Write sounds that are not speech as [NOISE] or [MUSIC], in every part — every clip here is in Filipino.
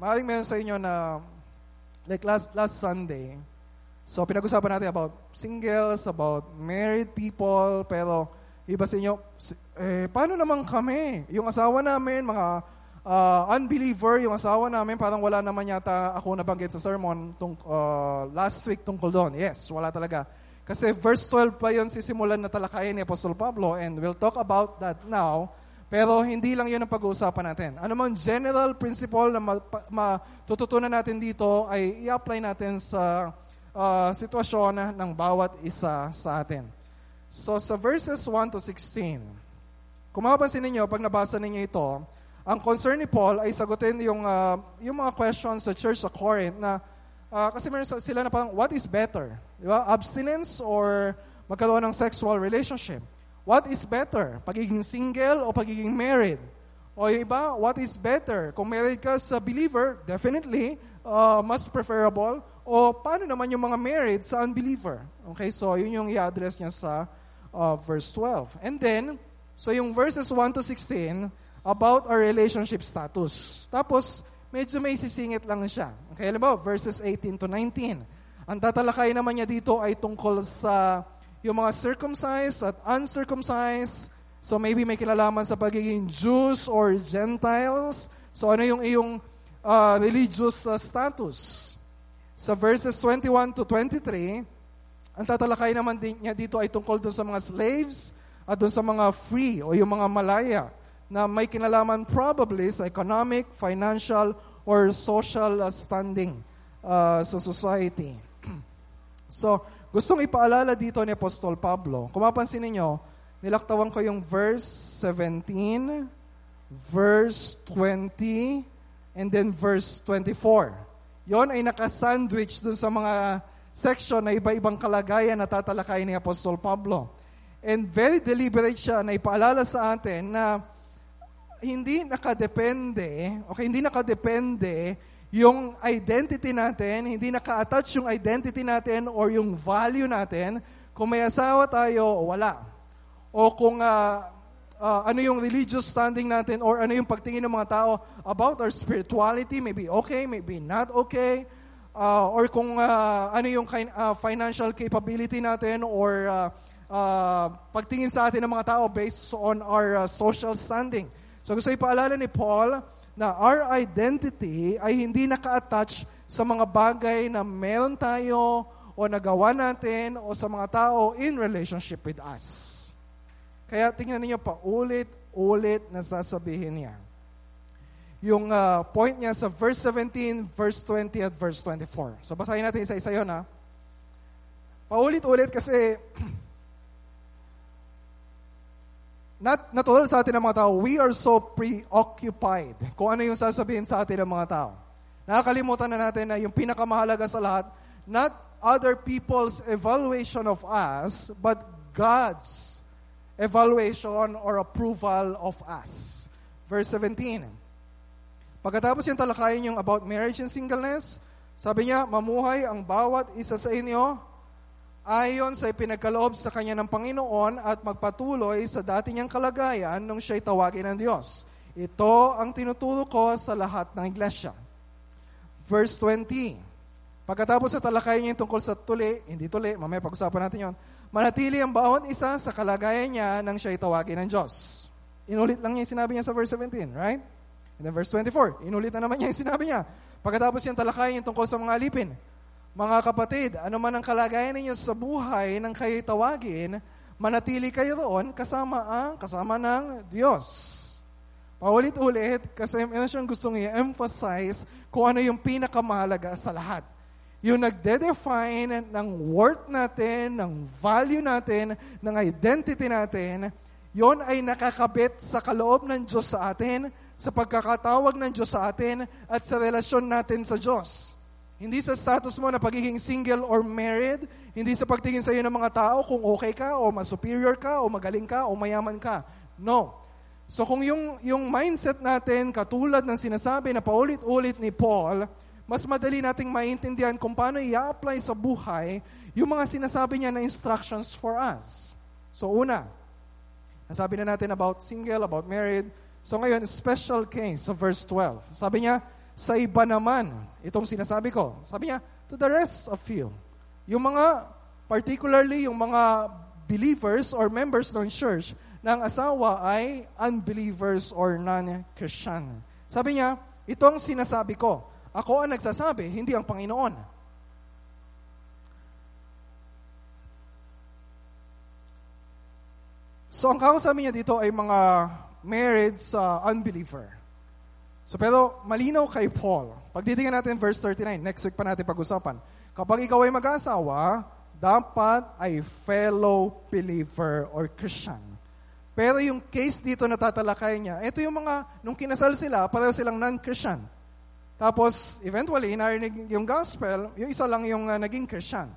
maaaring meron sa inyo na, like last, last Sunday, so pinag-usapan natin about singles, about married people, pero iba sa inyo, eh, paano naman kami? Yung asawa namin, mga uh, unbeliever, yung asawa namin, parang wala naman yata ako nabanggit sa sermon tung, uh, last week tungkol doon. Yes, wala talaga. Kasi verse 12 pa yun sisimulan na talakayin ni Apostol Pablo and we'll talk about that now. Pero hindi lang yun ang pag-uusapan natin. Ano mang general principle na matututunan natin dito ay i-apply natin sa uh, sitwasyon ng bawat isa sa atin. So sa verses 1 to 16, kung mapapansin ninyo, pag nabasa ninyo ito, ang concern ni Paul ay sagutin yung, uh, yung mga questions sa church sa Corinth na Uh, kasi meron sila na parang, what is better? Di ba? Abstinence or magkaroon ng sexual relationship? What is better? Pagiging single o pagiging married? O yung iba, what is better? Kung married ka sa believer, definitely, uh, mas preferable. O paano naman yung mga married sa unbeliever? Okay, so yun yung i-address niya sa uh, verse 12. And then, so yung verses 1 to 16, about our relationship status. Tapos, medyo may sisingit lang siya. Okay, alam mo, verses 18 to 19. Ang tatalakay naman niya dito ay tungkol sa yung mga circumcised at uncircumcised. So maybe may kilalaman sa pagiging Jews or Gentiles. So ano yung iyong uh, religious uh, status? Sa verses 21 to 23, ang tatalakay naman din niya dito ay tungkol dun sa mga slaves at dun sa mga free o yung mga malaya na may kinalaman probably sa economic, financial, or social uh, standing uh, sa society. [CLEARS THROAT] so, gustong ipaalala dito ni Apostol Pablo. Kung mapansin ninyo, nilaktawan ko yung verse 17, verse 20, and then verse 24. Yon ay nakasandwich dun sa mga section na iba-ibang kalagayan na tatalakay ni Apostol Pablo. And very deliberate siya na ipaalala sa atin na hindi nakadepende, okay, hindi nakadepende yung identity natin, hindi naka-attach yung identity natin or yung value natin kung may asawa tayo wala. O kung uh, uh, ano yung religious standing natin or ano yung pagtingin ng mga tao about our spirituality, maybe okay, maybe not okay. Uh, or kung uh, ano yung uh, financial capability natin or uh, uh, pagtingin sa atin ng mga tao based on our uh, social standing. So gusto ipaalala ni Paul na our identity ay hindi naka-attach sa mga bagay na meron tayo o nagawa natin o sa mga tao in relationship with us. Kaya tingnan niyo pa, ulit-ulit na sasabihin niya. Yung uh, point niya sa verse 17, verse 20 at verse 24. So basahin natin isa-isa yun ha. Paulit-ulit kasi Not, natural sa atin ng mga tao, we are so preoccupied kung ano yung sasabihin sa atin ng mga tao. Nakakalimutan na natin na yung pinakamahalaga sa lahat, not other people's evaluation of us, but God's evaluation or approval of us. Verse 17. Pagkatapos yung talakayin yung about marriage and singleness, sabi niya, mamuhay ang bawat isa sa inyo ayon sa ipinagkaloob sa kanya ng Panginoon at magpatuloy sa dati niyang kalagayan nung siya'y tawagin ng Diyos. Ito ang tinuturo ko sa lahat ng iglesia. Verse 20. Pagkatapos sa talakay niya tungkol sa tuli, hindi tuli, mamaya pag-usapan natin yon. manatili ang bawat isa sa kalagayan niya nang siya'y tawagin ng Diyos. Inulit lang niya yung sinabi niya sa verse 17, right? And then verse 24, inulit na naman niya yung sinabi niya. Pagkatapos yung talakay niya tungkol sa mga alipin, mga kapatid, ano man ang kalagayan ninyo sa buhay ng kayo tawagin, manatili kayo roon kasama ang kasama ng Diyos. Paulit-ulit kasi meron siyang gustong i-emphasize kung ano yung pinakamahalaga sa lahat. Yung nagde-define ng worth natin, ng value natin, ng identity natin, yon ay nakakabit sa kaloob ng Diyos sa atin, sa pagkakatawag ng Diyos sa atin, at sa relasyon natin sa Diyos. Hindi sa status mo na pagiging single or married, hindi sa pagtingin sa iyo ng mga tao kung okay ka o mas superior ka o magaling ka o mayaman ka. No. So kung yung, yung mindset natin, katulad ng sinasabi na paulit-ulit ni Paul, mas madali nating maintindihan kung paano i-apply sa buhay yung mga sinasabi niya na instructions for us. So una, nasabi na natin about single, about married. So ngayon, special case sa so verse 12. Sabi niya, sa iba naman, itong sinasabi ko. Sabi niya, to the rest of you. Yung mga, particularly yung mga believers or members ng church, ng asawa ay unbelievers or non-Christian. Sabi niya, ito ang sinasabi ko. Ako ang nagsasabi, hindi ang Panginoon. So ang kausapin niya dito ay mga married sa unbeliever. So pero malinaw kay Paul. Pagtitingnan natin verse 39, next week pa natin pag-usapan. Kapag ikaw ay mag-asawa, dapat ay fellow believer or Christian. Pero yung case dito na tatalakay niya, ito yung mga, nung kinasal sila, pareho silang non-Christian. Tapos, eventually, narinig yung gospel, yung isa lang yung uh, naging Christian.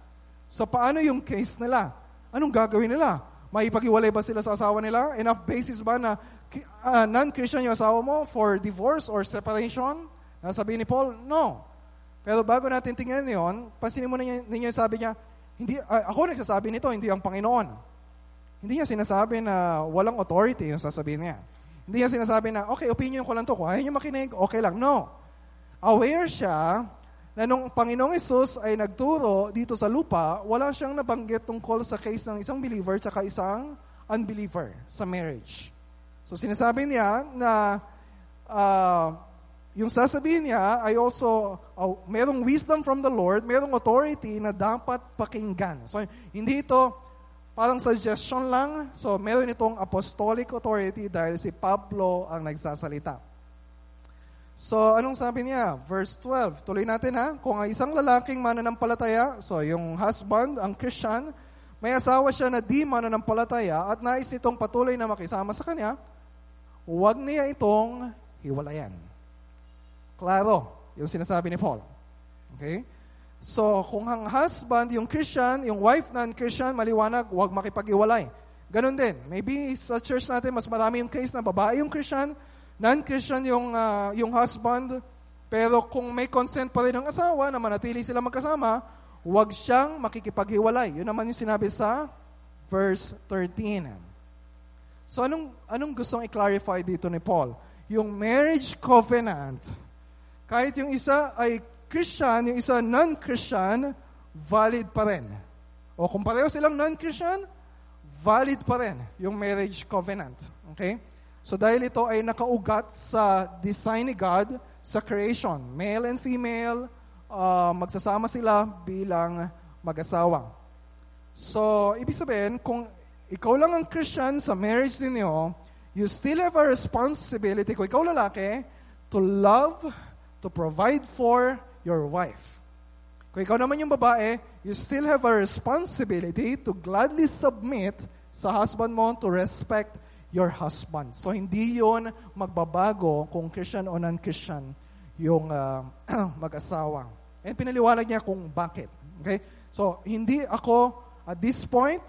So, paano yung case nila? Anong gagawin nila? Maipag-iwalay ba sila sa asawa nila? Enough basis ba na uh, non-Christian yung asawa mo for divorce or separation? Nasabi ni Paul, no. Pero bago natin tingnan yon, pansinin mo ninyo, ninyo sabi niya, hindi, uh, ako nagsasabi nito, hindi ang Panginoon. Hindi niya sinasabi na walang authority yung sasabihin niya. Hindi niya sinasabi na, okay, opinion ko lang to. Kung ayaw niyo makinig, okay lang. No. Aware siya na nung Panginoong Isus ay nagturo dito sa lupa, wala siyang nabanggit tungkol sa case ng isang believer at isang unbeliever sa marriage. So sinasabi niya na uh, yung sasabihin niya ay also uh, merong wisdom from the Lord, merong authority na dapat pakinggan. So hindi ito parang suggestion lang. So meron itong apostolic authority dahil si Pablo ang nagsasalita. So anong sabi niya? Verse 12. Tuloy natin ha. Kung ang isang lalaking mananampalataya, so yung husband, ang Christian, may asawa siya na di mananampalataya at nais nitong patuloy na makisama sa kanya, huwag niya itong hiwalayan. Klaro, yung sinasabi ni Paul. Okay? So, kung ang husband, yung Christian, yung wife non-Christian, maliwanag, huwag makipag-iwalay. Ganon din. Maybe sa church natin, mas marami yung case na babae yung Christian, non-Christian yung, uh, yung husband, pero kung may consent pa rin ng asawa na manatili sila magkasama, huwag siyang makikipag-iwalay. Yun naman yung sinabi sa verse 13. So anong, anong gustong i-clarify dito ni Paul? Yung marriage covenant, kahit yung isa ay Christian, yung isa non-Christian, valid pa rin. O kung pareho silang non-Christian, valid pa rin yung marriage covenant. Okay? So dahil ito ay nakaugat sa design ni God sa creation, male and female, uh, magsasama sila bilang mag-asawa. So, ibig sabihin, kung ikaw lang ang Christian sa marriage ninyo, you still have a responsibility, kung ikaw lalaki, to love, to provide for your wife. Kung ikaw naman yung babae, you still have a responsibility to gladly submit sa husband mo to respect your husband. So, hindi yon magbabago kung Christian o non-Christian yung uh, [CLEARS THROAT] mag-asawa. And pinaliwanag niya kung bakit. Okay? So, hindi ako, at this point,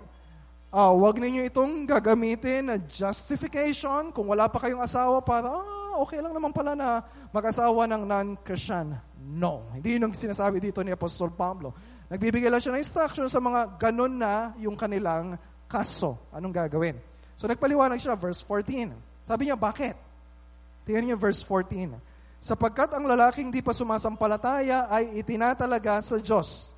uh, wag ninyo itong gagamitin na justification kung wala pa kayong asawa para, ah, okay lang naman pala na mag-asawa ng non-Christian. No. Hindi yun ang sinasabi dito ni Apostol Pablo. Nagbibigay lang siya ng instruction sa mga ganun na yung kanilang kaso. Anong gagawin? So nagpaliwanag siya, verse 14. Sabi niya, bakit? Tingnan niyo verse 14. Sapagkat ang lalaking di pa sumasampalataya ay itinatalaga sa Diyos.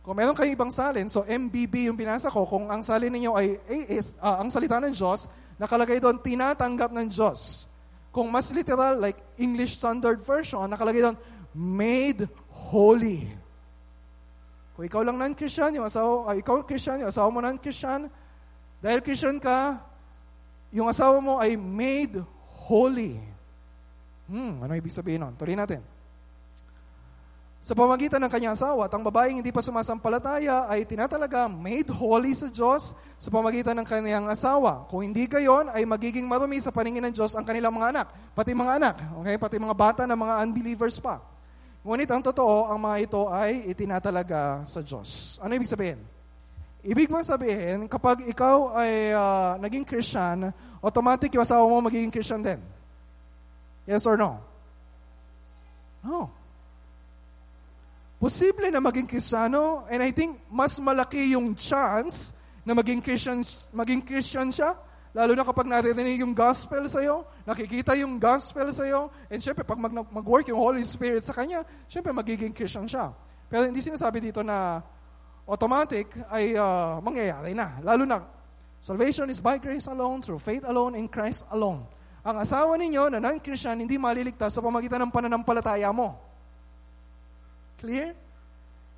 Kung meron kayong ibang salin, so MBB yung pinasa ko, kung ang salin ninyo ay AS, uh, ang salita ng Diyos, nakalagay doon, tinatanggap ng Diyos. Kung mas literal, like English Standard Version, nakalagay doon, made holy. Kung ikaw lang non-Christian, yung asawa, uh, ikaw Christian, yung asawa mo non-Christian, dahil Christian ka, yung asawa mo ay made holy. Hmm, ano ibig sabihin nun? Tuloy natin. Sa pamagitan ng kanyang asawa at ang babaeng hindi pa sumasampalataya ay tinatalaga made holy sa Diyos sa pamagitan ng kanyang asawa. Kung hindi gayon, ay magiging marumi sa paningin ng Diyos ang kanilang mga anak. Pati mga anak, okay? pati mga bata na mga unbelievers pa. Ngunit ang totoo, ang mga ito ay itinatalaga sa Diyos. Ano ibig sabihin? Ibig bang sabihin, kapag ikaw ay uh, naging Christian, automatic yung asawa mo magiging Christian din? Yes or no? No. Posible na maging Kristiyano, and I think mas malaki yung chance na maging Christian, maging Christian siya Lalo na kapag naririnig yung gospel sa'yo, nakikita yung gospel sa'yo, and syempre, pag mag, mag-work yung Holy Spirit sa kanya, syempre, magiging Christian siya. Pero hindi sinasabi dito na automatic ay uh, mangyayari na. Lalo na, salvation is by grace alone, through faith alone, in Christ alone. Ang asawa ninyo na non-Christian, hindi maliligtas sa pamagitan ng pananampalataya mo. Clear?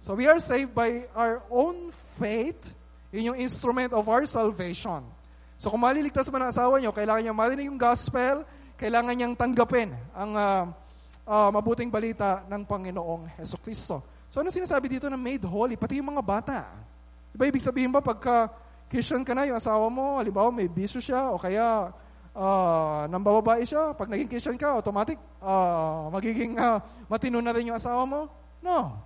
So we are saved by our own faith, yun yung instrument of our salvation. So kung maliligtas man ang asawa nyo, kailangan niya marinig yung gospel, kailangan niyang tanggapin ang uh, uh, mabuting balita ng Panginoong Heso Kristo. So ano sinasabi dito na made holy? Pati yung mga bata. Diba ibig sabihin ba pagka Christian ka na, yung asawa mo, halimbawa may bisyo siya, o kaya uh, nang bababae siya, pag naging Christian ka, automatic, uh, magiging uh, matino na rin yung asawa mo? No.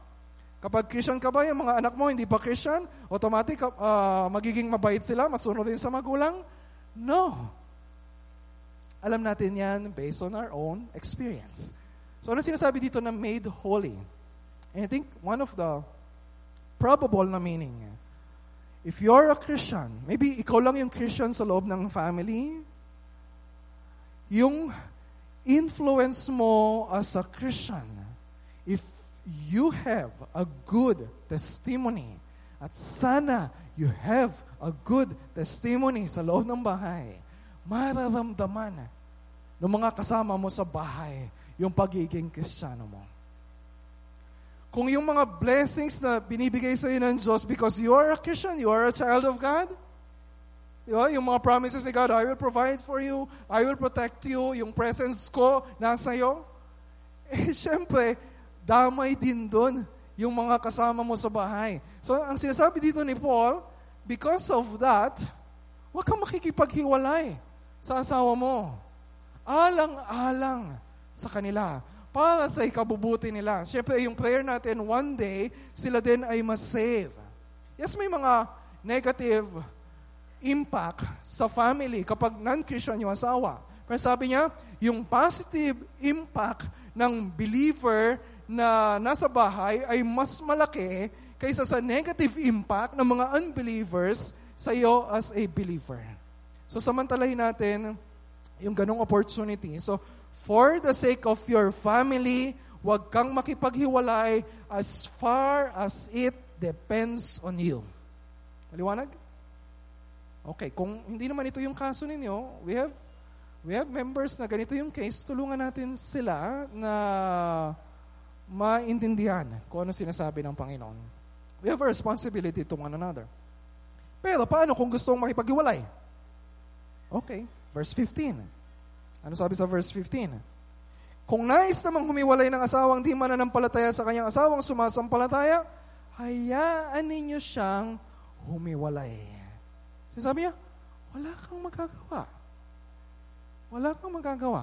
Kapag Christian ka ba, yung mga anak mo hindi pa Christian, automatic uh, magiging mabait sila, masunod din sa magulang? No. Alam natin yan based on our own experience. So ano sinasabi dito na made holy? And I think one of the probable na meaning, if you're a Christian, maybe ikaw lang yung Christian sa loob ng family, yung influence mo as a Christian, if you have a good testimony, at sana you have a good testimony sa loob ng bahay, mararamdaman ng mga kasama mo sa bahay yung pagiging kristyano mo. Kung yung mga blessings na binibigay sa iyo ng Diyos because you are a Christian, you are a child of God, di yung mga promises ni God, I will provide for you, I will protect you, yung presence ko nasa iyo, eh [LAUGHS] syempre, damay din doon yung mga kasama mo sa bahay. So, ang sinasabi dito ni Paul, because of that, huwag kang makikipaghiwalay sa asawa mo. Alang-alang sa kanila para sa ikabubuti nila. Siyempre, yung prayer natin, one day, sila din ay masave. Yes, may mga negative impact sa family kapag non-Christian yung asawa. Pero sabi niya, yung positive impact ng believer na nasa bahay ay mas malaki kaysa sa negative impact ng mga unbelievers sa iyo as a believer. So samantalahin natin yung ganong opportunity. So for the sake of your family, huwag kang makipaghiwalay as far as it depends on you. Maliwanag? Okay, kung hindi naman ito yung kaso ninyo, we have we have members na ganito yung case, tulungan natin sila na maintindihan kung ano sinasabi ng Panginoon. We have a responsibility to one another. Pero paano kung gustong makipaghiwalay? Okay, verse 15. Ano sabi sa verse 15? Kung nais namang humiwalay ng asawang di mananampalataya sa kanyang asawang sumasampalataya, hayaan ninyo siyang humiwalay. Sabi niya, wala kang magagawa. Wala kang magagawa.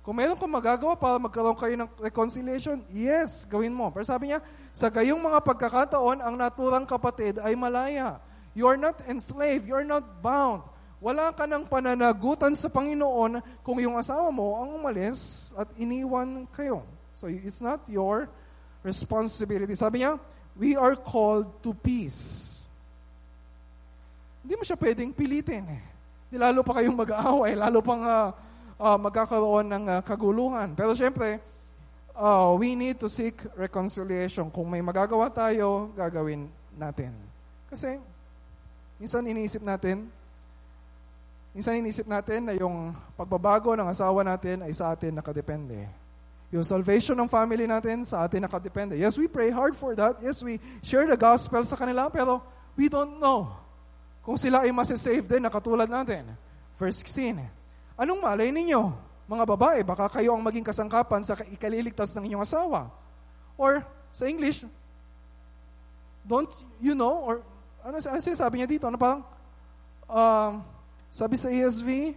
Kung meron kang magagawa para magkaroon kayo ng reconciliation, yes, gawin mo. Pero sabi niya, sa gayong mga pagkakataon, ang naturang kapatid ay malaya. You are not enslaved. You are not bound. Wala ka ng pananagutan sa Panginoon kung yung asawa mo ang umalis at iniwan kayo. So it's not your responsibility. Sabi niya, we are called to peace. Hindi mo siya pwedeng pilitin. Hindi lalo pa kayong mag-aaway, lalo pang uh, uh, magkakaroon ng uh, kaguluhan. Pero siyempre, uh, we need to seek reconciliation. Kung may magagawa tayo, gagawin natin. Kasi, minsan iniisip natin, Minsan inisip natin na yung pagbabago ng asawa natin ay sa atin nakadepende. Yung salvation ng family natin sa atin nakadepende. Yes, we pray hard for that. Yes, we share the gospel sa kanila, pero we don't know kung sila ay masasave din na katulad natin. Verse 16. Anong malay ninyo? Mga babae, baka kayo ang maging kasangkapan sa ikaliligtas ng inyong asawa. Or, sa English, don't you know, or ano, ano sinasabi niya dito? Ano parang, um, sabi sa ESV,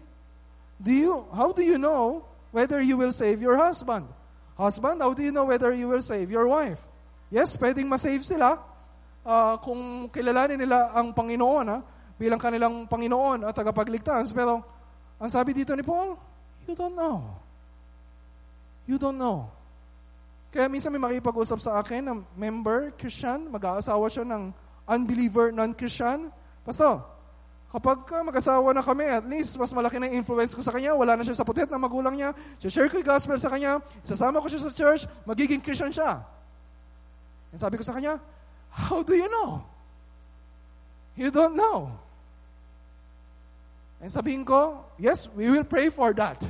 do you, how do you know whether you will save your husband? Husband, how do you know whether you will save your wife? Yes, pwedeng masave sila uh, kung kilalanin nila ang Panginoon ha, bilang kanilang Panginoon at tagapagligtas. Pero ang sabi dito ni Paul, you don't know. You don't know. Kaya minsan may makipag-usap sa akin ng member, Christian, mag-aasawa siya ng unbeliever, non-Christian. Pastor, Kapag ka mag-asawa na kami, at least mas malaki na influence ko sa kanya, wala na siya sa putet na magulang niya, share ko yung gospel sa kanya, sasama ko siya sa church, magiging Christian siya. And sabi ko sa kanya, how do you know? You don't know. And sabihin ko, yes, we will pray for that.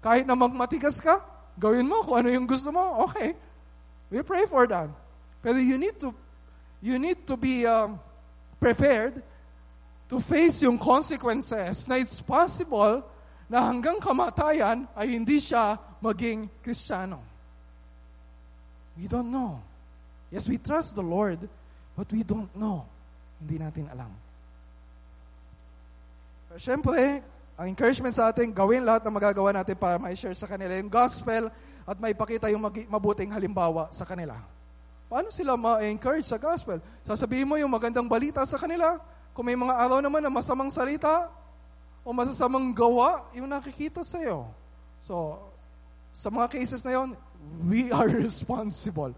Kahit na magmatigas ka, gawin mo kung ano yung gusto mo, okay. We pray for that. Pero you need to, you need to be um, prepared to face yung consequences na it's possible na hanggang kamatayan ay hindi siya maging Kristiyano. We don't know. Yes, we trust the Lord, but we don't know. Hindi natin alam. Pero Siyempre, ang encouragement sa atin, gawin lahat ng magagawa natin para ma-share sa kanila yung gospel at maipakita yung magi- mabuting halimbawa sa kanila. Paano sila ma-encourage sa gospel? Sasabihin mo yung magandang balita sa kanila, kung may mga araw naman na masamang salita o masasamang gawa, yung nakikita sa iyo. So, sa mga cases na yon, we are [LAUGHS] responsible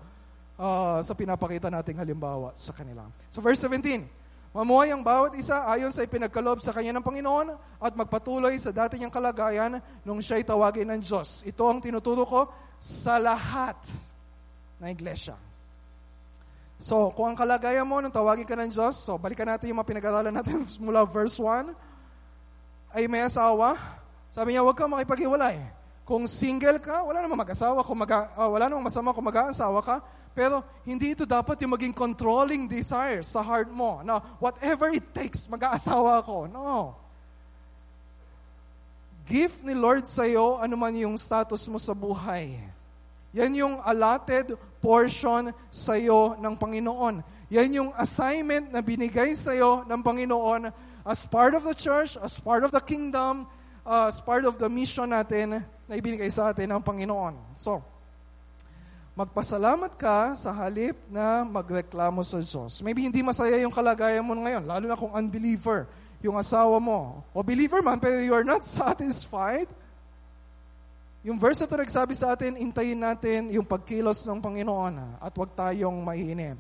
uh, sa pinapakita nating halimbawa sa kanila. So, verse 17, Mamuhay ang bawat isa ayon sa ipinagkalob sa kanya ng Panginoon at magpatuloy sa dati niyang kalagayan nung siya'y tawagin ng Diyos. Ito ang tinuturo ko sa lahat na iglesia. So, kung ang kalagayan mo nung tawagin ka ng Diyos, so balikan natin yung mga pinag-aralan natin [LAUGHS] mula verse 1, ay may asawa, sabi niya, huwag kang makipaghiwalay. Kung single ka, wala namang mag-asawa, kung mag- uh, wala namang masama kung mag-aasawa ka, pero hindi ito dapat yung maging controlling desire sa heart mo. No, whatever it takes, mag-aasawa ako. No. Gift ni Lord sa iyo, ano man yung status mo sa buhay. Yan yung allotted portion sa iyo ng Panginoon. Yan yung assignment na binigay sa iyo ng Panginoon as part of the church, as part of the kingdom, uh, as part of the mission natin na ibinigay sa atin ng Panginoon. So, magpasalamat ka sa halip na magreklamo sa Diyos. Maybe hindi masaya yung kalagayan mo ngayon, lalo na kung unbeliever yung asawa mo. O believer man, pero you are not [LAUGHS] satisfied. Yung verse na ito nagsabi sa atin, intayin natin yung pagkilos ng Panginoon at huwag tayong mahinim.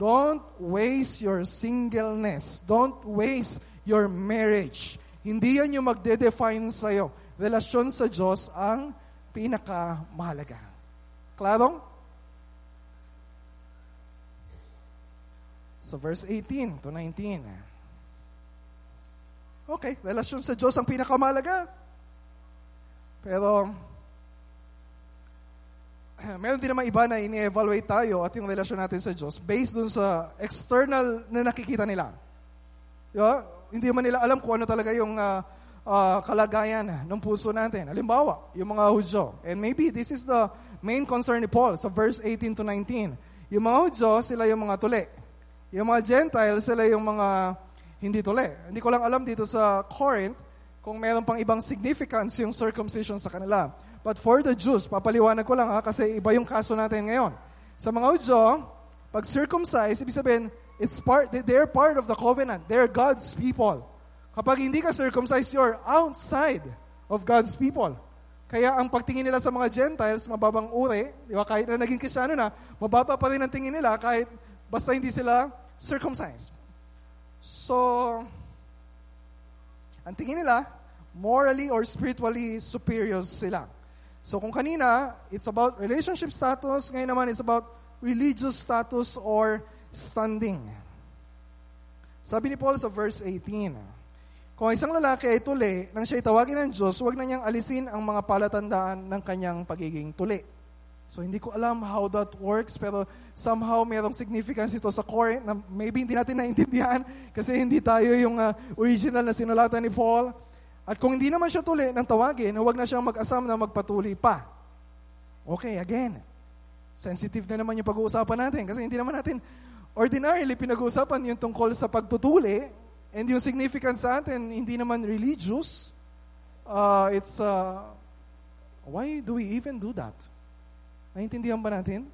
Don't waste your singleness. Don't waste your marriage. Hindi yan yung magde-define sa'yo. Relasyon sa Diyos ang pinakamahalaga. Klaro? So verse 18 to 19. Okay, relasyon sa Diyos ang pinakamalaga. Pero, [CLEARS THROAT] meron din naman iba na ini-evaluate tayo at yung relasyon natin sa Diyos based dun sa external na nakikita nila. Diba? Hindi man nila alam kung ano talaga yung uh, uh, kalagayan ng puso natin. Halimbawa, yung mga Hudyo. And maybe this is the main concern ni Paul sa verse 18 to 19. Yung mga Hudyo, sila yung mga tuli. Yung mga Gentiles, sila yung mga hindi tuli. Hindi ko lang alam dito sa Corinth kung meron pang ibang significance yung circumcision sa kanila. But for the Jews, papaliwanag ko lang ha, kasi iba yung kaso natin ngayon. Sa mga Hudyo, pag circumcised, ibig sabihin, it's part, they're part of the covenant. They're God's people. Kapag hindi ka circumcised, you're outside of God's people. Kaya ang pagtingin nila sa mga Gentiles, mababang uri, di ba? kahit na naging Krisyano na, mababa pa rin ang tingin nila kahit basta hindi sila circumcised. So, ang tingin nila, morally or spiritually superior sila. So kung kanina, it's about relationship status, ngayon naman it's about religious status or standing. Sabi ni Paul sa verse 18, kung isang lalaki ay tuli, nang siya'y tawagin ng Diyos, huwag na niyang alisin ang mga palatandaan ng kanyang pagiging tuli. So hindi ko alam how that works, pero somehow mayroong significance ito sa Corinth na maybe hindi natin naintindihan kasi hindi tayo yung uh, original na sinulatan ni Paul. At kung hindi naman siya tuli ng tawagin, huwag na siyang mag-asam na magpatuli pa. Okay, again. Sensitive na naman yung pag-uusapan natin kasi hindi naman natin ordinarily pinag-uusapan yung tungkol sa pagtutuli And yung significance sa atin, hindi naman religious. Uh, it's, uh, why do we even do that? Naintindihan ba natin?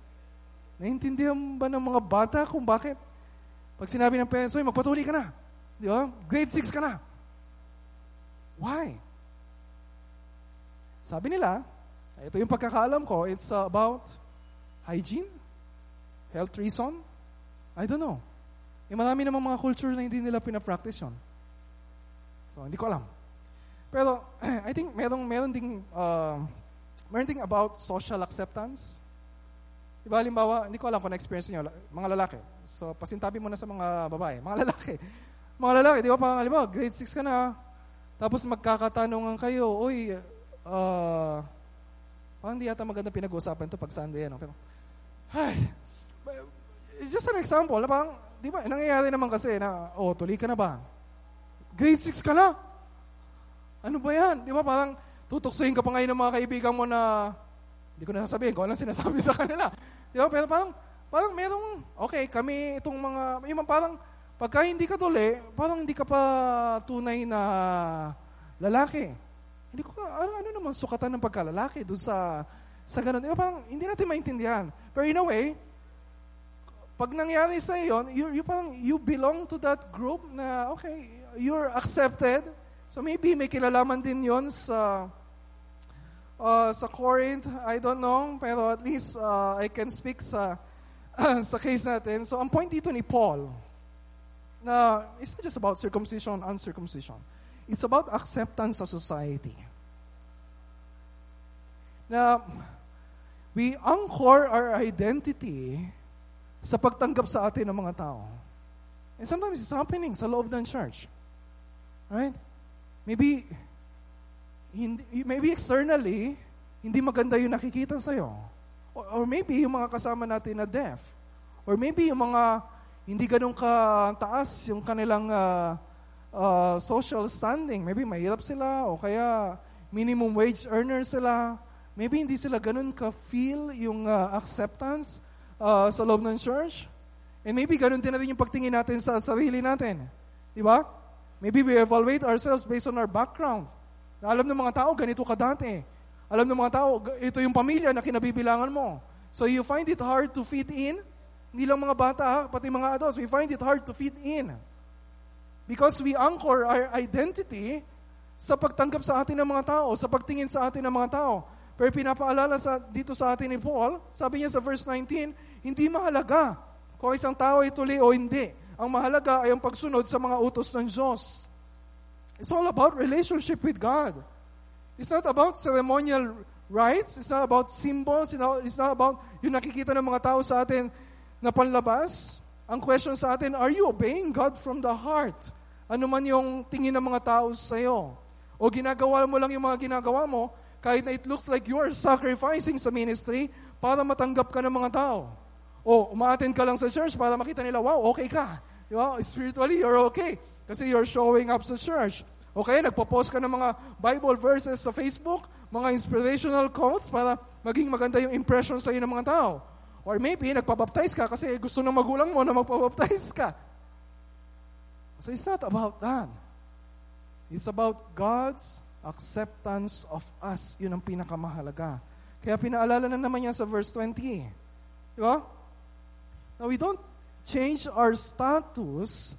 Naintindihan ba ng mga bata kung bakit? Pag sinabi ng parents, magpatuloy ka na. Di ba? Grade 6 ka na. Why? Sabi nila, ito yung pagkakaalam ko, it's about hygiene, health reason. I don't know. Eh marami namang mga culture na hindi nila pinapractice yun. So, hindi ko alam. Pero, [CLEARS THROAT] I think merong, meron ding, uh, meron ding about social acceptance. Diba, halimbawa, hindi ko alam kung na-experience niyo, mga lalaki. So, pasintabi mo na sa mga babae. Mga [LAUGHS] lalaki. Mga lalaki, di ba, parang, halimbawa, grade 6 ka na, tapos magkakatanungan kayo, uy, uh, parang hindi yata maganda pinag-uusapan to pag Sunday, ano? Pero, ay, it's just an example, na parang, di ba, nangyayari naman kasi na, oh, tuloy ka na ba? Grade 6 ka na? Ano ba yan? Di ba, parang, tutuksuhin ka pa ngayon ng mga kaibigan mo na, hindi ko na sasabihin kung anong sinasabi sa kanila. Di ba, pero parang, parang merong, okay, kami itong mga, yung parang, pagka hindi ka tuli, parang hindi ka pa tunay na lalaki. Hindi ko, ano, ano naman sukatan ng pagkalalaki doon sa, sa ganun. Diba, parang hindi natin maintindihan. Pero in a way, pag nangyari sa yon, you, you, parang, you belong to that group na, okay, you're accepted. So maybe may kilalaman din yon sa uh, sa Corinth, I don't know, pero at least uh, I can speak sa [COUGHS] sa case natin. So ang point dito ni Paul, na it's not just about circumcision, and uncircumcision. It's about acceptance sa society. Na we anchor our identity sa pagtanggap sa atin ng mga tao. And sometimes it's happening sa loob ng church. Right? Maybe, hindi, maybe externally, hindi maganda yung nakikita sa'yo. Or, or maybe yung mga kasama natin na deaf. Or maybe yung mga hindi ganun ka-taas yung kanilang uh, uh, social standing. Maybe mahirap sila o kaya minimum wage earner sila. Maybe hindi sila ganun ka-feel yung uh, acceptance uh, sa loob ng church. And maybe ganun din natin yung pagtingin natin sa sarili natin. Di ba? Maybe we evaluate ourselves based on our background. Alam ng mga tao, ganito ka dati. Alam ng mga tao, ito yung pamilya na kinabibilangan mo. So you find it hard to fit in hindi lang mga bata, pati mga adults, we find it hard to fit in. Because we anchor our identity sa pagtanggap sa atin ng mga tao, sa pagtingin sa atin ng mga tao. Pero pinapaalala sa, dito sa atin ni Paul, sabi niya sa verse 19, hindi mahalaga kung isang tao ay tuli o hindi. Ang mahalaga ay ang pagsunod sa mga utos ng Diyos. It's all about relationship with God. It's not about ceremonial rites. It's not about symbols. It's not about yung nakikita ng mga tao sa atin na panlabas, ang question sa atin, are you obeying God from the heart? Ano man yung tingin ng mga tao sa iyo? O ginagawa mo lang yung mga ginagawa mo, kahit na it looks like you are sacrificing sa ministry para matanggap ka ng mga tao. O umaattend ka lang sa church para makita nila, wow, okay ka. Di ba? Spiritually, you're okay. Kasi you're showing up sa church. Okay, nagpo-post ka ng mga Bible verses sa Facebook, mga inspirational quotes para maging maganda yung impression sa iyo ng mga tao. Or maybe, nagpabaptize ka kasi gusto ng magulang mo na magpabaptize ka. So it's not about that. It's about God's acceptance of us. Yun ang pinakamahalaga. Kaya pinaalala na naman niya sa verse 20. Di ba? Now, we don't change our status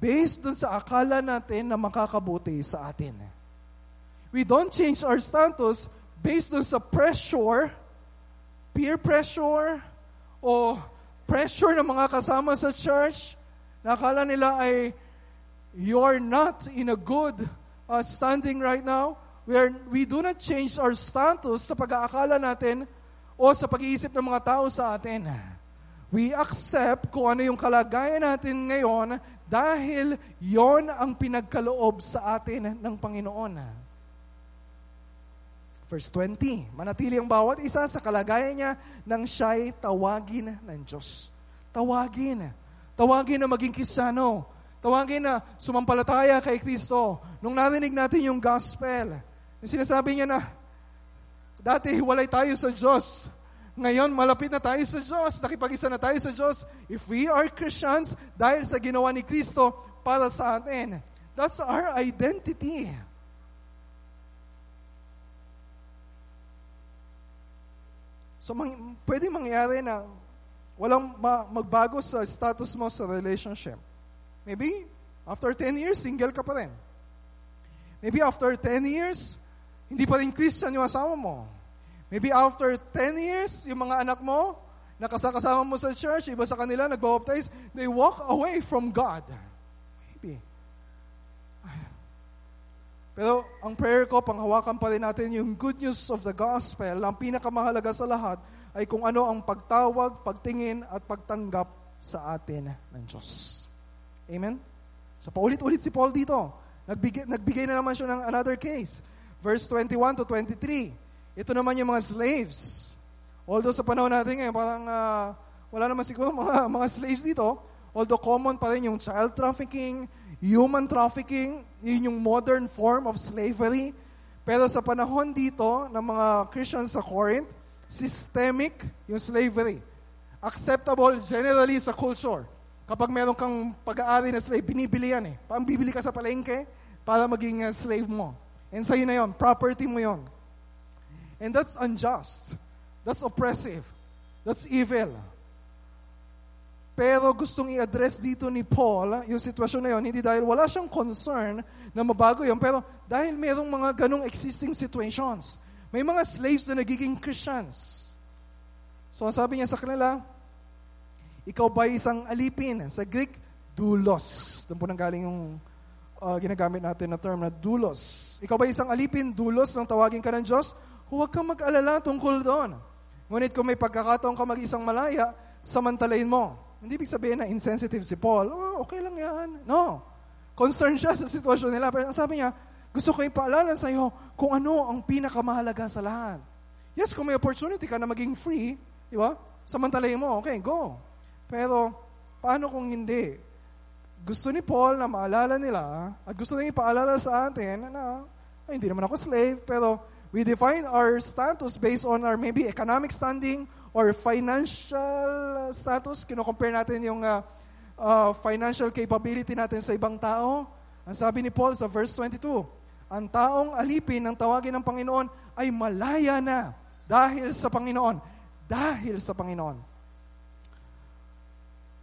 based dun sa akala natin na makakabuti sa atin. We don't change our status based dun sa pressure, peer pressure, o pressure ng mga kasama sa church, nakala nila ay you're not in a good uh, standing right now. We, are, we do not change our status sa pag-aakala natin o sa pag-iisip ng mga tao sa atin. We accept kung ano yung kalagayan natin ngayon dahil yon ang pinagkaloob sa atin ng Panginoon. Verse 20, manatili ang bawat isa sa kalagayan niya nang siya'y tawagin ng Diyos. Tawagin. Tawagin na maging kisano. Tawagin na sumampalataya kay Kristo. Nung narinig natin yung gospel, yung sinasabi niya na, dati hiwalay tayo sa Diyos. Ngayon, malapit na tayo sa Diyos. Nakipag-isa na tayo sa Diyos. If we are Christians, dahil sa ginawa ni Kristo para sa atin. That's our identity. So, mang, pwede mangyari na walang ma- magbago sa status mo sa relationship. Maybe, after 10 years, single ka pa rin. Maybe after 10 years, hindi pa rin Christian yung asawa mo. Maybe after 10 years, yung mga anak mo, nakasakasama mo sa church, iba sa kanila, nagbabaptize, they walk away from God. Maybe. Pero ang prayer ko, panghawakan pa rin natin yung good news of the gospel. Ang pinakamahalaga sa lahat ay kung ano ang pagtawag, pagtingin, at pagtanggap sa atin ng Diyos. Amen? So paulit-ulit si Paul dito. Nagbigay, nagbigay na naman siya ng another case. Verse 21 to 23. Ito naman yung mga slaves. Although sa panahon natin ngayon, parang uh, wala naman siguro mga, [LAUGHS] mga slaves dito. Although common pa rin yung child trafficking, human trafficking, yun yung modern form of slavery. Pero sa panahon dito ng mga Christians sa Corinth, systemic yung slavery. Acceptable generally sa culture. Kapag meron kang pag-aari na slave, binibili yan eh. Pambibili ka sa palengke para maging uh, slave mo. And sa'yo na yon, property mo yon. And that's unjust. That's oppressive. That's evil. Pero gustong i-address dito ni Paul yung sitwasyon na yun, hindi dahil wala siyang concern na mabago yun, pero dahil merong mga ganong existing situations. May mga slaves na nagiging Christians. So ang sabi niya sa kanila, ikaw ba isang alipin? Sa Greek, doulos. Doon po nang galing yung uh, ginagamit natin na term na doulos. Ikaw ba isang alipin, doulos, nang tawagin ka ng Diyos? Huwag kang mag-alala tungkol doon. Ngunit kung may pagkakataon ka mag-isang malaya, samantalayin mo hindi ibig sabihin na insensitive si Paul. Oh, okay lang yan. No. Concerned siya sa sitwasyon nila. Pero sabi niya, gusto ko ipaalala sa iyo kung ano ang pinakamahalaga sa lahat. Yes, kung may opportunity ka na maging free, di ba? Samantalayin mo, okay, go. Pero, paano kung hindi? Gusto ni Paul na maalala nila, at gusto niya ipaalala sa atin na, ay, hindi naman ako slave, pero we define our status based on our maybe economic standing or financial status, kino-compare natin yung uh, uh, financial capability natin sa ibang tao. Ang sabi ni Paul sa verse 22, ang taong alipin ng tawagin ng Panginoon ay malaya na dahil sa Panginoon. Dahil sa Panginoon.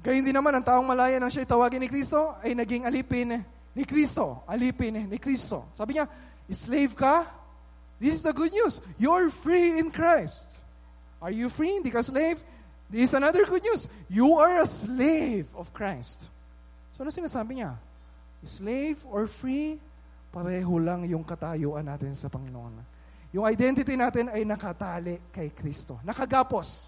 Gayun din naman, ang taong malaya nang siya tawagin ni Kristo ay naging alipin ni Kristo. Alipin ni Kristo. Sabi niya, slave ka? This is the good news. You're free in Christ. Are you free? Hindi ka slave? This is another good news. You are a slave of Christ. So ano sinasabi niya? Slave or free, pareho lang yung katayuan natin sa Panginoon. Yung identity natin ay nakatali kay Kristo. Nakagapos.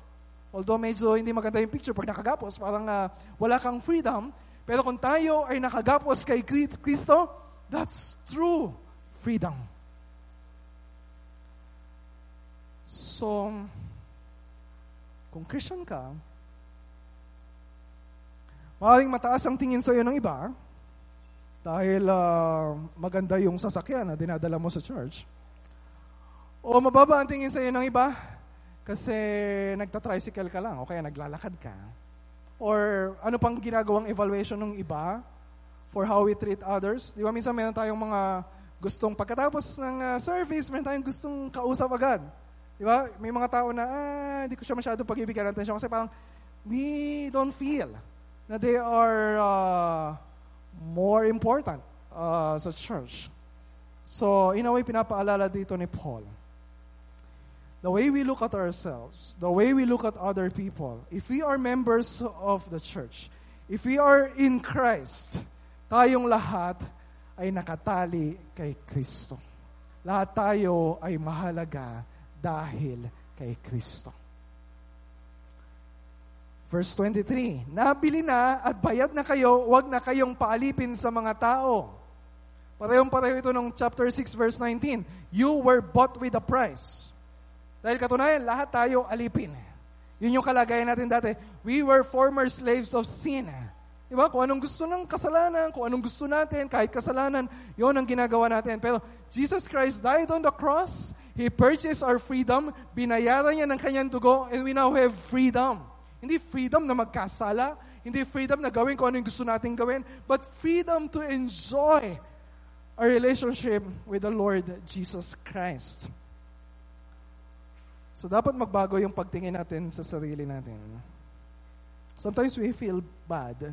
Although medyo hindi maganda yung picture pag nakagapos, parang uh, wala kang freedom. Pero kung tayo ay nakagapos kay Kristo, that's true freedom. So, kung Christian ka, maaaring mataas ang tingin sa iyo ng iba dahil uh, maganda yung sasakyan na dinadala mo sa church. O mababa ang tingin sa iyo ng iba kasi nagta-tricycle ka lang o kaya naglalakad ka. Or ano pang ginagawang evaluation ng iba for how we treat others. Di ba minsan meron tayong mga gustong pagkatapos ng uh, service, meron tayong gustong kausap agad. Di ba? May mga tao na, ah, hindi ko siya masyado pag-ibigyan ng atensyon kasi parang, we don't feel na they are uh, more important uh, sa church. So, in a way, pinapaalala dito ni Paul. The way we look at ourselves, the way we look at other people, if we are members of the church, if we are in Christ, tayong lahat ay nakatali kay Kristo. Lahat tayo ay mahalaga dahil kay Kristo. Verse 23, Nabili na at bayad na kayo, wag na kayong paalipin sa mga tao. Parehong-pareho ito ng chapter 6 verse 19. You were bought with a price. Dahil katunayan, lahat tayo alipin. Yun yung kalagayan natin dati. We were former slaves of sin. Diba? Kung anong gusto ng kasalanan, kung anong gusto natin, kahit kasalanan, yon ang ginagawa natin. Pero Jesus Christ died on the cross. He purchased our freedom. Binayaran niya ng kanyang dugo and we now have freedom. Hindi freedom na magkasala. Hindi freedom na gawin kung ano yung gusto natin gawin. But freedom to enjoy our relationship with the Lord Jesus Christ. So dapat magbago yung pagtingin natin sa sarili natin. Sometimes we feel bad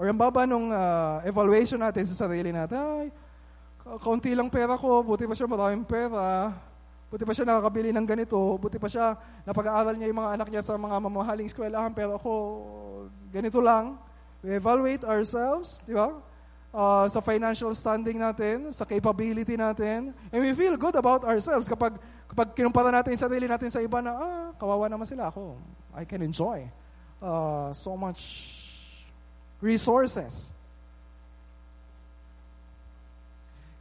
Or ang baba nung uh, evaluation natin sa sarili natin, ay, kaunti lang pera ko, buti pa siya maraming pera, buti pa siya nakakabili ng ganito, buti pa siya napag-aaral niya yung mga anak niya sa mga mamahaling eskwelahan, pero ako, ganito lang. We evaluate ourselves, di ba? uh, sa financial standing natin, sa capability natin, and we feel good about ourselves kapag kapag kinumpara natin yung sarili natin sa iba na, ah, kawawa naman sila ako. I can enjoy uh, so much resources.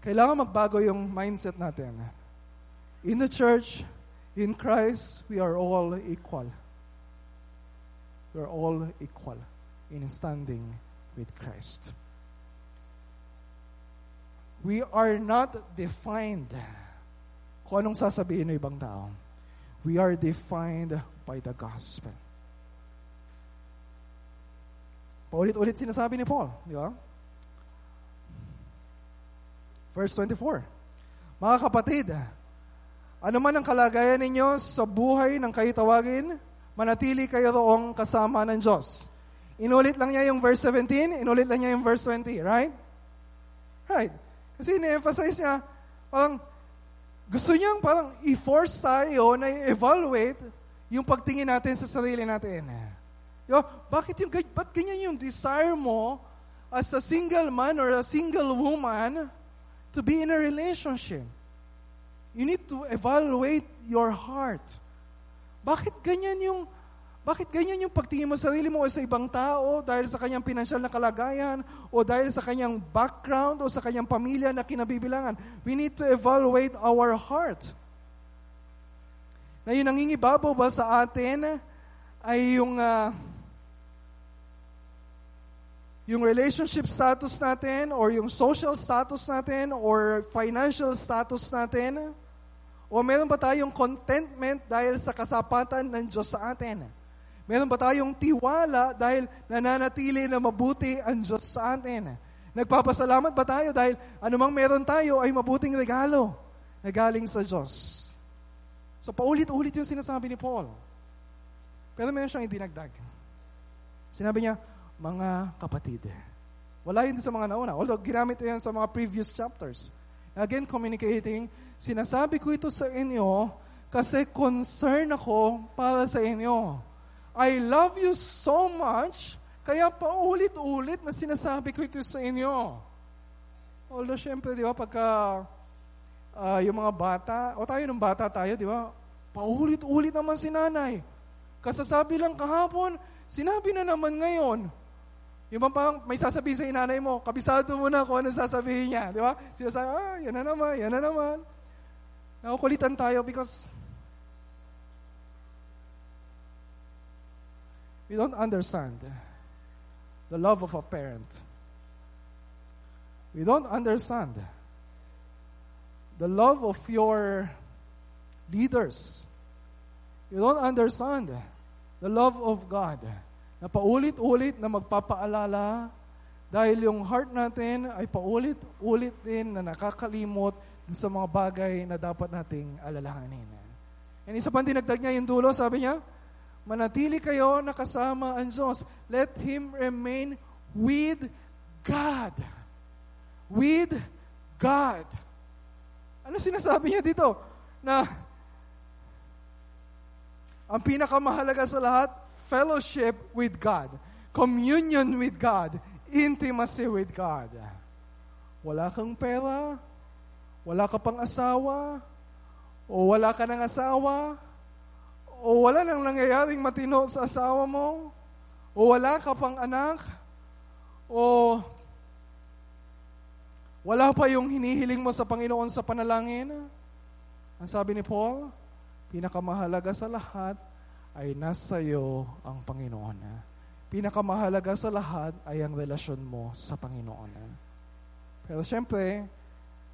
Kailangan magbago yung mindset natin. In the church, in Christ, we are all equal. We are all equal in standing with Christ. We are not defined kung anong sasabihin ng ibang tao. We are defined by the gospel. Paulit-ulit sinasabi ni Paul, di ba? Verse 24. Mga kapatid, ano man ang kalagayan ninyo sa buhay ng kayo tawagin, manatili kayo roong kasama ng Diyos. Inulit lang niya yung verse 17, inulit lang niya yung verse 20, right? Right. Kasi ini-emphasize niya, parang gusto niyang parang i-force tayo na i-evaluate yung pagtingin natin sa sarili natin. Yo, bakit yung, ba't ganyan yung desire mo as a single man or a single woman to be in a relationship? You need to evaluate your heart. Bakit ganyan yung bakit ganyan yung pagtingin mo sa sarili mo o sa ibang tao dahil sa kanyang pinansyal na kalagayan o dahil sa kanyang background o sa kanyang pamilya na kinabibilangan? We need to evaluate our heart. Na yung nangingibabaw ba sa atin ay yung uh, yung relationship status natin or yung social status natin or financial status natin? O meron ba tayong contentment dahil sa kasapatan ng Diyos sa atin? Meron ba tayong tiwala dahil nananatili na mabuti ang Diyos sa atin? Nagpapasalamat ba tayo dahil anumang meron tayo ay mabuting regalo na galing sa Diyos? So paulit-ulit yung sinasabi ni Paul. Pero meron siyang idinagdag. Sinabi niya, mga kapatid. Wala yun sa mga nauna. Although ginamit yan sa mga previous chapters. Again, communicating, sinasabi ko ito sa inyo kasi concern ako para sa inyo. I love you so much, kaya paulit-ulit na sinasabi ko ito sa inyo. Although, syempre, di ba, pagka uh, yung mga bata, o tayo ng bata tayo, di ba, paulit-ulit naman si nanay. Kasasabi lang kahapon, sinabi na naman ngayon. Yung bang may sasabihin sa inanay mo, kabisado mo na kung ano sasabihin niya. Di ba? Sinasabi, ah, yan na naman, yan na naman. Nakukulitan tayo because We don't understand the love of a parent. We don't understand the love of your leaders. You don't understand the love of God na paulit-ulit na magpapaalala dahil yung heart natin ay paulit-ulit din na nakakalimot sa mga bagay na dapat nating alalahanin. And isa pang dinagdag niya yung dulo, sabi niya, manatili kayo nakasama ang Diyos. Let Him remain with God. With God. Ano sinasabi niya dito? Na ang pinakamahalaga sa lahat, fellowship with God. Communion with God. Intimacy with God. Wala kang pera, wala ka pang asawa, o wala ka ng asawa, o wala nang nangyayaring matino sa asawa mo, o wala ka pang anak, o wala pa yung hinihiling mo sa Panginoon sa panalangin. Ang sabi ni Paul, pinakamahalaga sa lahat ay nasa iyo ang Panginoon. Pinakamahalaga sa lahat ay ang relasyon mo sa Panginoon. Pero siyempre,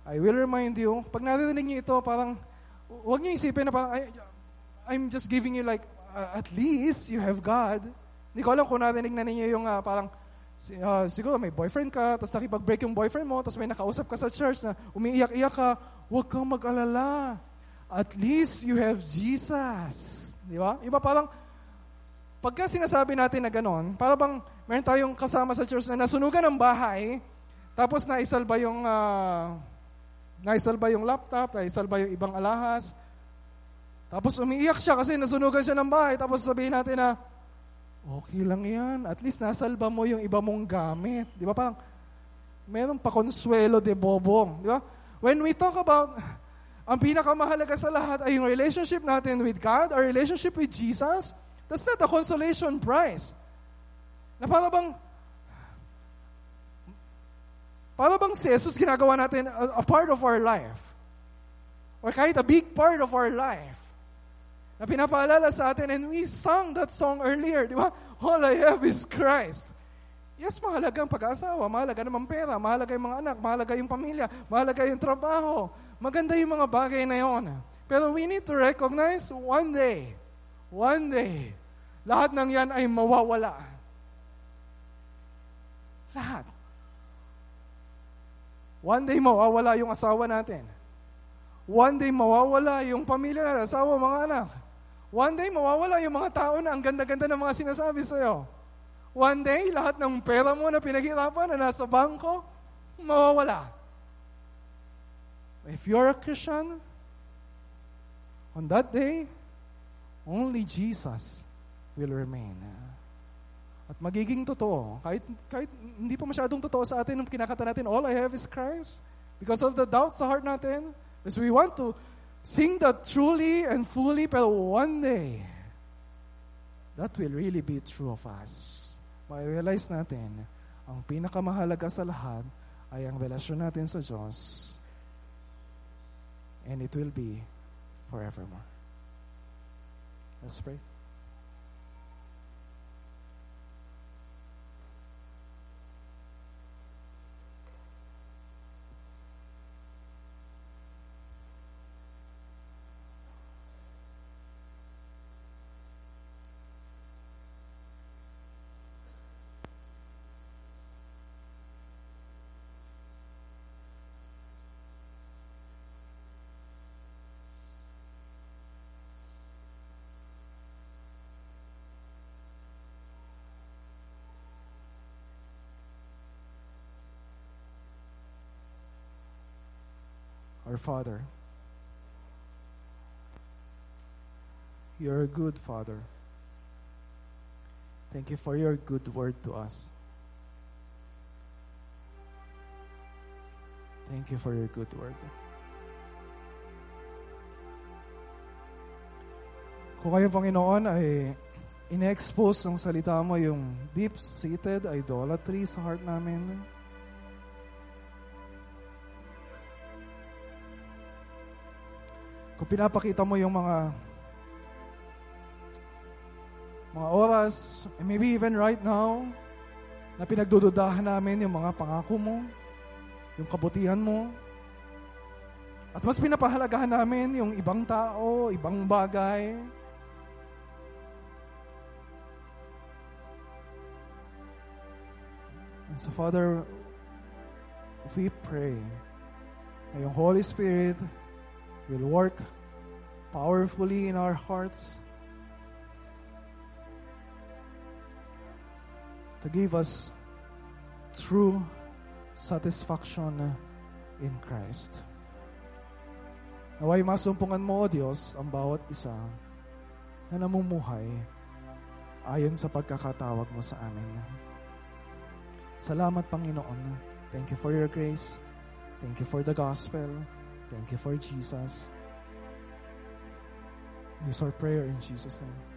I will remind you, pag narinig niyo ito, parang, huwag niyo isipin na parang, ay, I'm just giving you like, uh, at least you have God. Hindi ko alam kung narinig na ninyo yung uh, parang, uh, siguro may boyfriend ka, tapos nakipag-break yung boyfriend mo, tapos may nakausap ka sa church na umiiyak-iyak ka, huwag kang mag-alala. At least you have Jesus. Di ba? Iba parang, pagka sinasabi natin na ganon, para bang meron tayong kasama sa church na nasunugan ng bahay, tapos naisalba yung, uh, naisalba yung laptop, naisalba yung ibang alahas, tapos umiiyak siya kasi nasunugan siya ng bahay. Tapos sabihin natin na, okay lang yan. At least nasalba mo yung iba mong gamit. Di ba? Parang, Merong pakonsuelo de bobong. Di ba? When we talk about ang pinakamahalaga sa lahat ay yung relationship natin with God, our relationship with Jesus, that's not a consolation prize. Na para bang, para bang si Jesus ginagawa natin a, a part of our life. Or kahit a big part of our life. Na pinapaalala sa atin, and we sang that song earlier, di ba? All I have is Christ. Yes, mahalaga ang pag-asawa, mahalaga naman pera, mahalaga yung mga anak, mahalaga yung pamilya, mahalaga yung trabaho, Maganda yung mga bagay na yon. Pero we need to recognize one day, one day, lahat ng yan ay mawawala. Lahat. One day mawawala yung asawa natin. One day mawawala yung pamilya natin, asawa, mga anak. One day mawawala yung mga tao na ang ganda-ganda ng mga sinasabi sa'yo. One day, lahat ng pera mo na pinaghirapan na nasa bangko, mawawala. If you're a Christian, on that day, only Jesus will remain. At magiging totoo, kahit, kahit hindi pa masyadong totoo sa atin nung kinakata natin, all I have is Christ. Because of the doubt sa heart natin, because we want to sing that truly and fully, pero one day, that will really be true of us. Ma-realize natin, ang pinakamahalaga sa lahat ay ang relasyon natin sa Diyos and it will be forevermore. Let's pray. Our Father, you're a good Father. Thank you for your good word to us. Thank you for your good word. Kung kayo, Panginoon, ay ine-expose ng salita mo yung deep-seated idolatry sa heart namin, Kung pinapakita mo yung mga mga oras, maybe even right now, na pinagdududahan namin yung mga pangako mo, yung kabutihan mo, at mas pinapahalagahan namin yung ibang tao, ibang bagay. And so Father, we pray na yung Holy Spirit will work powerfully in our hearts to give us true satisfaction in Christ. Naway masumpungan mo, O Diyos, ang bawat isa na namumuhay ayon sa pagkakatawag mo sa amin. Salamat, Panginoon. Thank you for your grace. Thank you for the gospel. Thank you for Jesus. Use our prayer in Jesus' name.